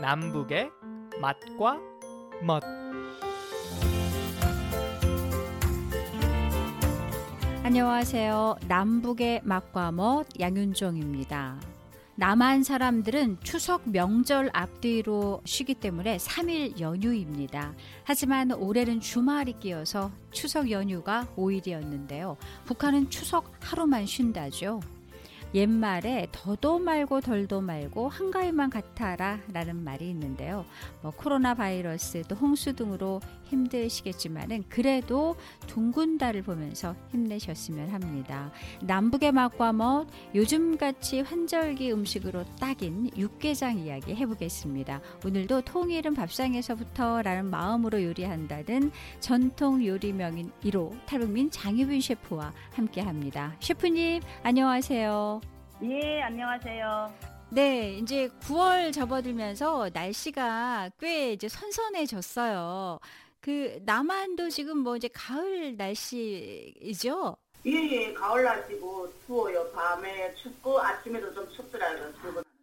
남북의 맛과 멋 안녕하세요. 남북의 맛과 멋 양윤종입니다. 남한 사람들은 추석 명절 앞뒤로 쉬기 때문에 3일 연휴입니다. 하지만 올해는 주말이 끼어서 추석 연휴가 5일이었는데요. 북한은 추석 하루만 쉰다죠. 옛말에 더도 말고 덜도 말고 한가위만 같아라 라는 말이 있는데요. 뭐 코로나 바이러스 또 홍수 등으로 힘드시겠지만은 그래도 둥근 달을 보면서 힘내셨으면 합니다. 남북의 맛과 멋 요즘같이 환절기 음식으로 딱인 육개장 이야기 해보겠습니다. 오늘도 통일은 밥상에서부터 라는 마음으로 요리한다는 전통 요리명인 1호 탈북민 장유빈 셰프와 함께 합니다. 셰프님 안녕하세요. 예, 안녕하세요. 네, 이제 9월 접어들면서 날씨가 꽤 이제 선선해졌어요. 그 남한도 지금 뭐 이제 가을 날씨이죠? 예, 예, 가을 날씨고 추워요. 밤에 춥고 아침에도 좀 춥더라고요.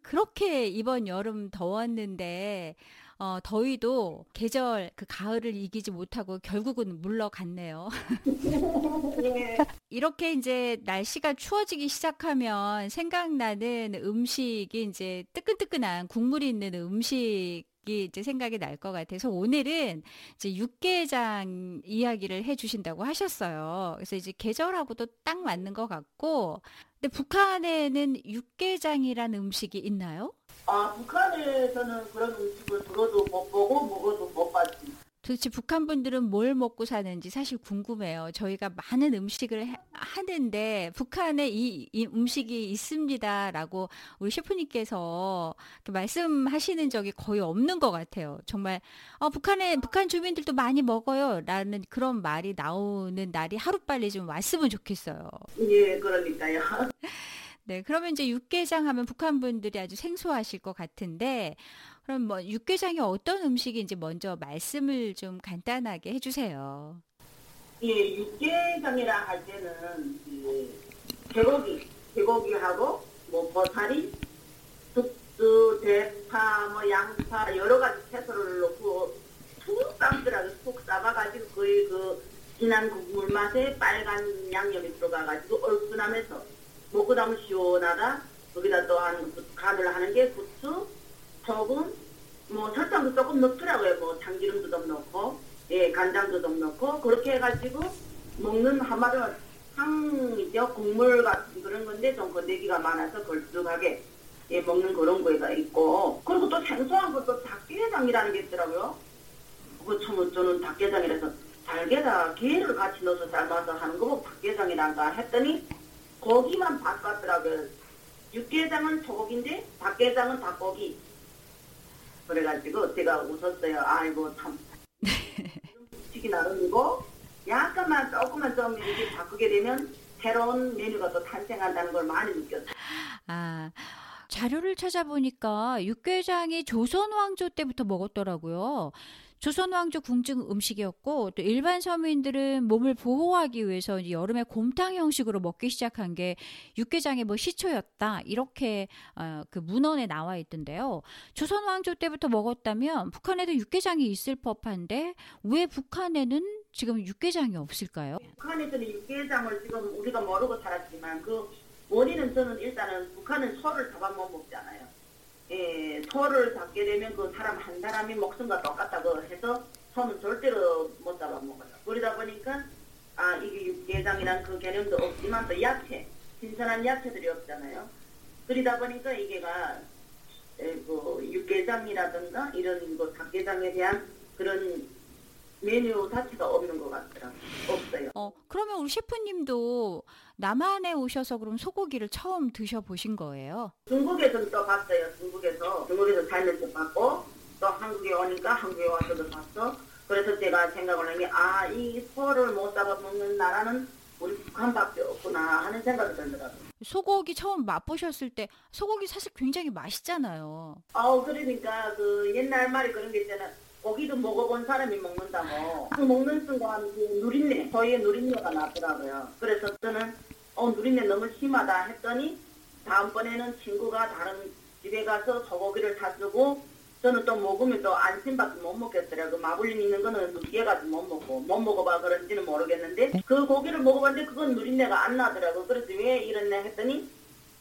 그렇게 이번 여름 더웠는데 어, 더위도 계절 그 가을을 이기지 못하고 결국은 물러갔네요. 예, 이렇게 이제 날씨가 추워지기 시작하면 생각나는 음식이 이제 뜨끈뜨끈한 국물이 있는 음식 이 이제 생각이 날 것 같아서 오늘은 이제 육개장 이야기를 해 주신다고 하셨어요. 그래서 이제 계절하고도 딱 맞는 것 같고 근데 북한에는 육개장이라는 음식이 있나요? 아, 북한에서는 그런 음식을 들어도 못 보고 먹어도 못 봤지. 도대체 북한 분들은 뭘 먹고 사는지 사실 궁금해요. 저희가 많은 음식을 해- 하는데 북한에 이, 이 음식이 있습니다라고 우리 셰프님께서 말씀하시는 적이 거의 없는 것 같아요. 정말 어, 북한에 북한 주민들도 많이 먹어요라는 그런 말이 나오는 날이 하루빨리 좀 왔으면 좋겠어요. 예, 그러니까요. 네, 그러면 이제 육개장 하면 북한 분들이 아주 생소하실 것 같은데, 그럼 뭐 육개장이 어떤 음식인지 먼저 말씀을 좀 간단하게 해주세요. 예, 육개장이라 할 때는 그 개고기, 개고기하고 뭐 버사리, 쑥주, 대파, 뭐 양파 여러 가지 채소를 넣고 푹 삶더라고요. 푹 삶아가지고 거의 그 진한 국물 맛에 빨간 양념이 들어가가지고 얼큰하면서 먹고 나면 시원하다. 거기다 또한 간을 하는 게 고추, 소금, 뭐 설탕도 조금 넣더라고요. 뭐 참기름도 좀 넣고, 예, 간장도 좀 넣고 그렇게 해가지고 먹는 한마디로 향이죠. 국물 같은 그런 건데 좀 건더기가 많아서 걸쭉하게 예, 먹는 그런 거가 있고 그리고 또 생소한 것도 닭게장이라는 게 있더라고요. 그거 참 저는 닭게장이라서 달게다 게를 같이 넣어서 삶아서 하는 거고 닭게장이란가 했더니 고기만 바꿨더라고요. 육개장은 소고기인데 닭게장은 닭고기. 그래가지고 제가 웃었어요. 아이고 참. 음식이 나름이고 약간만 조금만 좀 이렇게 바꾸게 되면 새로운 메뉴가 또 탄생한다는 걸 많이 느꼈어요. 아, 자료를 찾아보니까 육개장이 조선 왕조 때부터 먹었더라고요. 조선 왕조 궁중 음식이었고 또 일반 서민들은 몸을 보호하기 위해서 이제 여름에 곰탕 형식으로 먹기 시작한 게 육개장의 뭐 시초였다 이렇게 어, 그 문헌에 나와 있던데요. 조선 왕조 때부터 먹었다면 북한에도 육개장이 있을 법한데 왜 북한에는 지금 육개장이 없을까요? 북한에서는 육개장을 지금 우리가 모르고 살았지만 그 원인은 저는 일단은 북한은 소를 잡아못 먹잖아요. 예, 소를 잡게 되면 그 사람 한 사람이 목숨과 똑같다고 해서 소는 절대로 못 잡아먹어요. 그러다 보니까 아 이게 육개장이란 그 개념도 없지만 또 야채, 신선한 야채들이 없잖아요. 그러다 보니까 이게가 에, 그 육개장이라든가 이런 그 닭게장에 대한 그런 메뉴 자체가 없는 것 같더라고요. 없어요. 어, 그러면 우리 셰프님도 남한에 오셔서 그럼 소고기를 처음 드셔보신 거예요? 중국에서는 또 봤어요. 중국에서 중국에서 살면서 봤고 또 한국에 오니까 한국에 와서도 봤어. 그래서 제가 생각을 한 게 아 이 소를 못 잡아 먹는 나라는 우리 북한밖에 없구나 하는 생각이 들더라고요. 소고기 처음 맛보셨을 때 소고기 사실 굉장히 맛있잖아요. 아우 그러니까 그 옛날 말이 그런 게 있잖아. 고기도 먹어본 사람이 먹는다 뭐. 그 먹는 순간 그 누린내, 저희의 누린내가 나더라고요. 그래서 저는 어 누린내 너무 심하다 했더니 다음번에는 친구가 다른 집에 가서 소고기를 사주고 저 저는 또 먹으면 또 안심밖에 못 먹겠더라고. 마블링 있는 거는 느끼해가지고 못 먹고 못 먹어봐 그런지는 모르겠는데 그 고기를 먹어봤는데 그건 누린내가 안 나더라고. 그래서 왜 이랬냐 했더니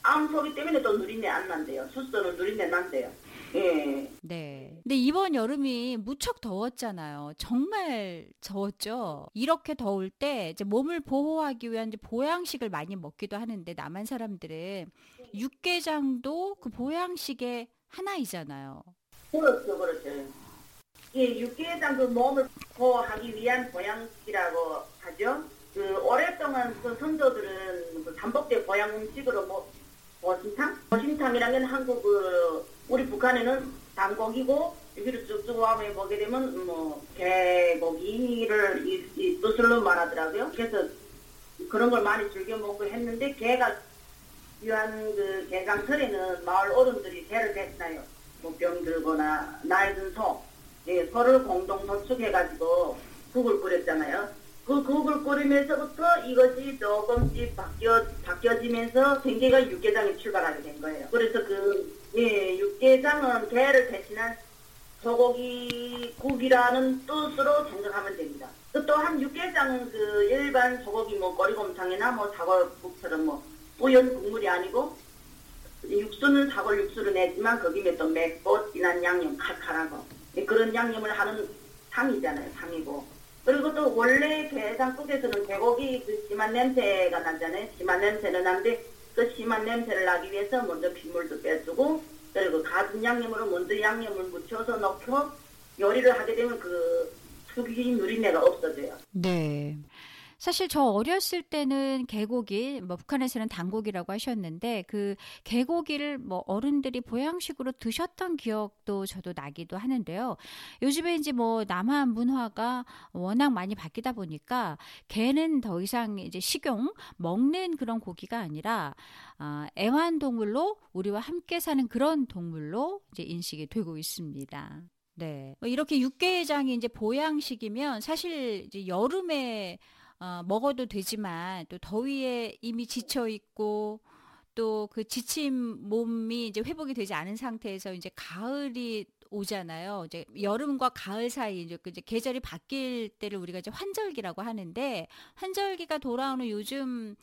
암소기 때문에 또 누린내 안 난대요. 수소는 누린내 난대요. 예. 네. 근데 이번 여름이 무척 더웠잖아요. 정말 더웠죠. 이렇게 더울 때 이제 몸을 보호하기 위한 이제 보양식을 많이 먹기도 하는데 남한 사람들은 육개장도 그 보양식의 하나이잖아요. 그렇죠, 그렇죠. 이 육개장 그 몸을 보호하기 위한 보양식이라고 하죠. 그 오랫동안 그 선조들은 그 잠복대 보양 음식으로 뭐 보신탕? 보신탕이라는 한국 그 우리 북한에는 단고기고 여기를 쭉쭉 와면 보게 되면 뭐 개고기를 이, 이 뜻으로 말하더라고요. 그래서 그런 걸 많이 즐겨 먹고 했는데 개가 유한 그 개강설에는 마을 어른들이 개를 뱉나요. 뭐 병 들거나 나이 든 소, 예, 소를 공동 도축해가지고 국을 끓였잖아요. 그 국을 끓이면서부터 이것이 조금씩 바뀌어, 바뀌어지면서 생계가 육개장에 출발하게 된 거예요. 그래서 그, 예, 육개장은 개를 대신한 소고기 국이라는 뜻으로 생각하면 됩니다. 그 또한 육개장은 그 일반 소고기 뭐 꼬리곰탕이나 뭐 사골국처럼 뭐 뿌연 국물이 아니고 육수는 사골 육수를 내지만 거기에 또 맵고 진한 양념 칼칼하고. 예, 그런 양념을 하는 상이잖아요 상이고. 그리고 또 원래 게장국에서는 개고기 그 심한 냄새가 나잖아요. 심한 냄새는 나는데 그 심한 냄새를 나기 위해서 먼저 핏물도 빼주고 그리고 가진 양념으로 먼저 양념을 묻혀서 넣고 요리를 하게 되면 그 특유의 누린내가 없어져요. 네. 사실 저 어렸을 때는 개고기, 뭐 북한에서는 단고기라고 하셨는데 그 개고기를 뭐 어른들이 보양식으로 드셨던 기억도 저도 나기도 하는데요. 요즘에 이제 뭐 남한 문화가 워낙 많이 바뀌다 보니까 개는 더 이상 이제 식용 먹는 그런 고기가 아니라 아, 애완동물로 우리와 함께 사는 그런 동물로 이제 인식이 되고 있습니다. 네. 뭐 이렇게 육개장이 이제 보양식이면 사실 이제 여름에 어, 먹어도 되지만 또 더위에 이미 지쳐 있고 또 그 지친 몸이 이제 회복이 되지 않은 상태에서 이제 가을이 오잖아요. 이제 여름과 가을 사이 이제 그 이제 계절이 바뀔 때를 우리가 이제 환절기라고 하는데 환절기가 돌아오는 요즘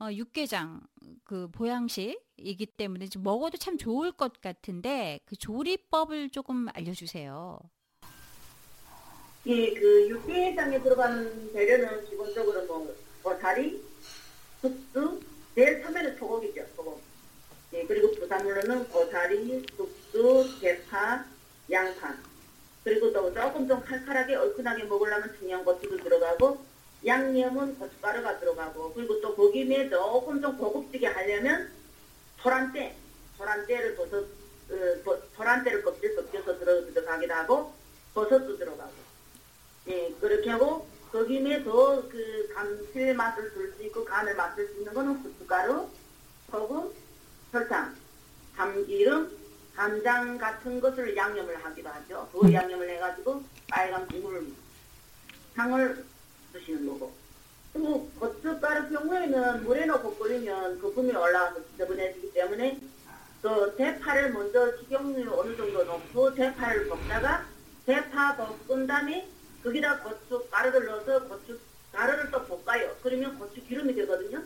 어, 육개장 그 보양식이기 때문에 좀 먹어도 참 좋을 것 같은데 그 조리법을 조금 알려주세요. 이그 육개장에 들어가는 재료는 기본적으로 뭐 버사리, 국수, 제일 처음에는 소고기죠, 소고기. 예, 그리고 부산물로는 버사리, 국수, 대파, 양파. 그리고 또 조금 좀 칼칼하게 얼큰하게 먹으려면 청양고추도 들어가고 양념은 고춧가루가 들어가고 그리고 또 거기에 조금 좀 고급지게 하려면 소란대, 소란대를 버섯, 어, 소란대를 껍질 벗겨서 들어가기도 하고 버섯도 들어가고 예, 그렇게 하고 거기에 더 그 감칠맛을 줄 수 있고 간을 맡을 수 있는 거는 고춧가루, 소금, 설탕, 참기름, 간장 같은 것을 양념을 하기도 하죠. 그 양념을 해가지고 빨간 국물 향을 드시는 거고. 그리고 고춧가루 경우에는 물에 넣고 끓이면 거품이 올라와서 지저분해지기 때문에 그 대파를 먼저 식용유 어느 정도 넣고 대파를 볶다가 대파 볶은 다음에 거기다 고춧가루를 넣어서 고춧가루를 또 볶아요. 그러면 고추 기름이 되거든요.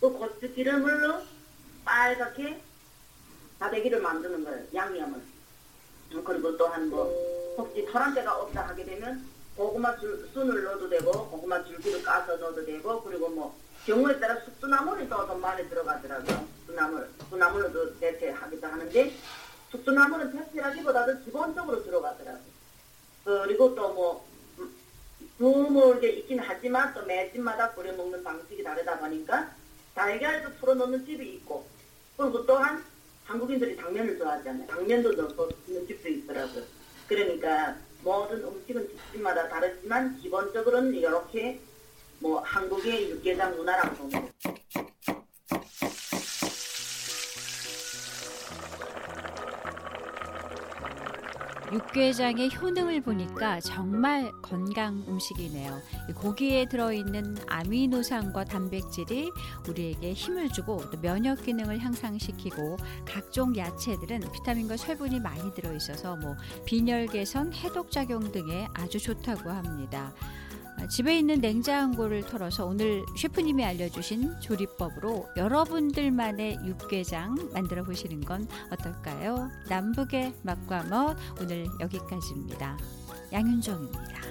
그 고추 기름을 빨갛게 다대기를 만드는 거예요. 양념을. 그리고 또한 뭐 혹시 토란대가 없다 하게 되면 고구마 줄, 순을 넣어도 되고 고구마 줄기를 까서 넣어도 되고 그리고 뭐 경우에 따라 숙주나물이 또 좀 많이 들어가더라고요. 숙주나물, 숙주나물로도 대체하기도 하는데 숙주나물은 대체하기보다도 기본적으로 들어가더라고요. 그리고 또뭐 드물게 있긴 하지만 또 매 집마다 끓여 먹는 방식이 다르다 보니까 달걀도 풀어 넣는 집이 있고 그리고 또한 한국인들이 당면을 좋아하잖아요. 당면도 넣어서 넣는 집도 있더라고요. 그러니까 모든 음식은 집집마다 다르지만 기본적으로는 이렇게 뭐 한국의 육개장 문화라고 보면 육개장의 효능을 보니까 정말 건강 음식이네요. 고기에 들어있는 아미노산과 단백질이 우리에게 힘을 주고 또 면역 기능을 향상시키고 각종 야채들은 비타민과 철분이 많이 들어있어서 뭐 빈혈 개선, 해독 작용 등에 아주 좋다고 합니다. 아, 집에 있는 냉장고를 털어서 오늘 셰프님이 알려주신 조리법으로 여러분들만의 육개장 만들어 보시는 건 어떨까요? 남북의 맛과 멋 오늘 여기까지입니다. 양윤정입니다.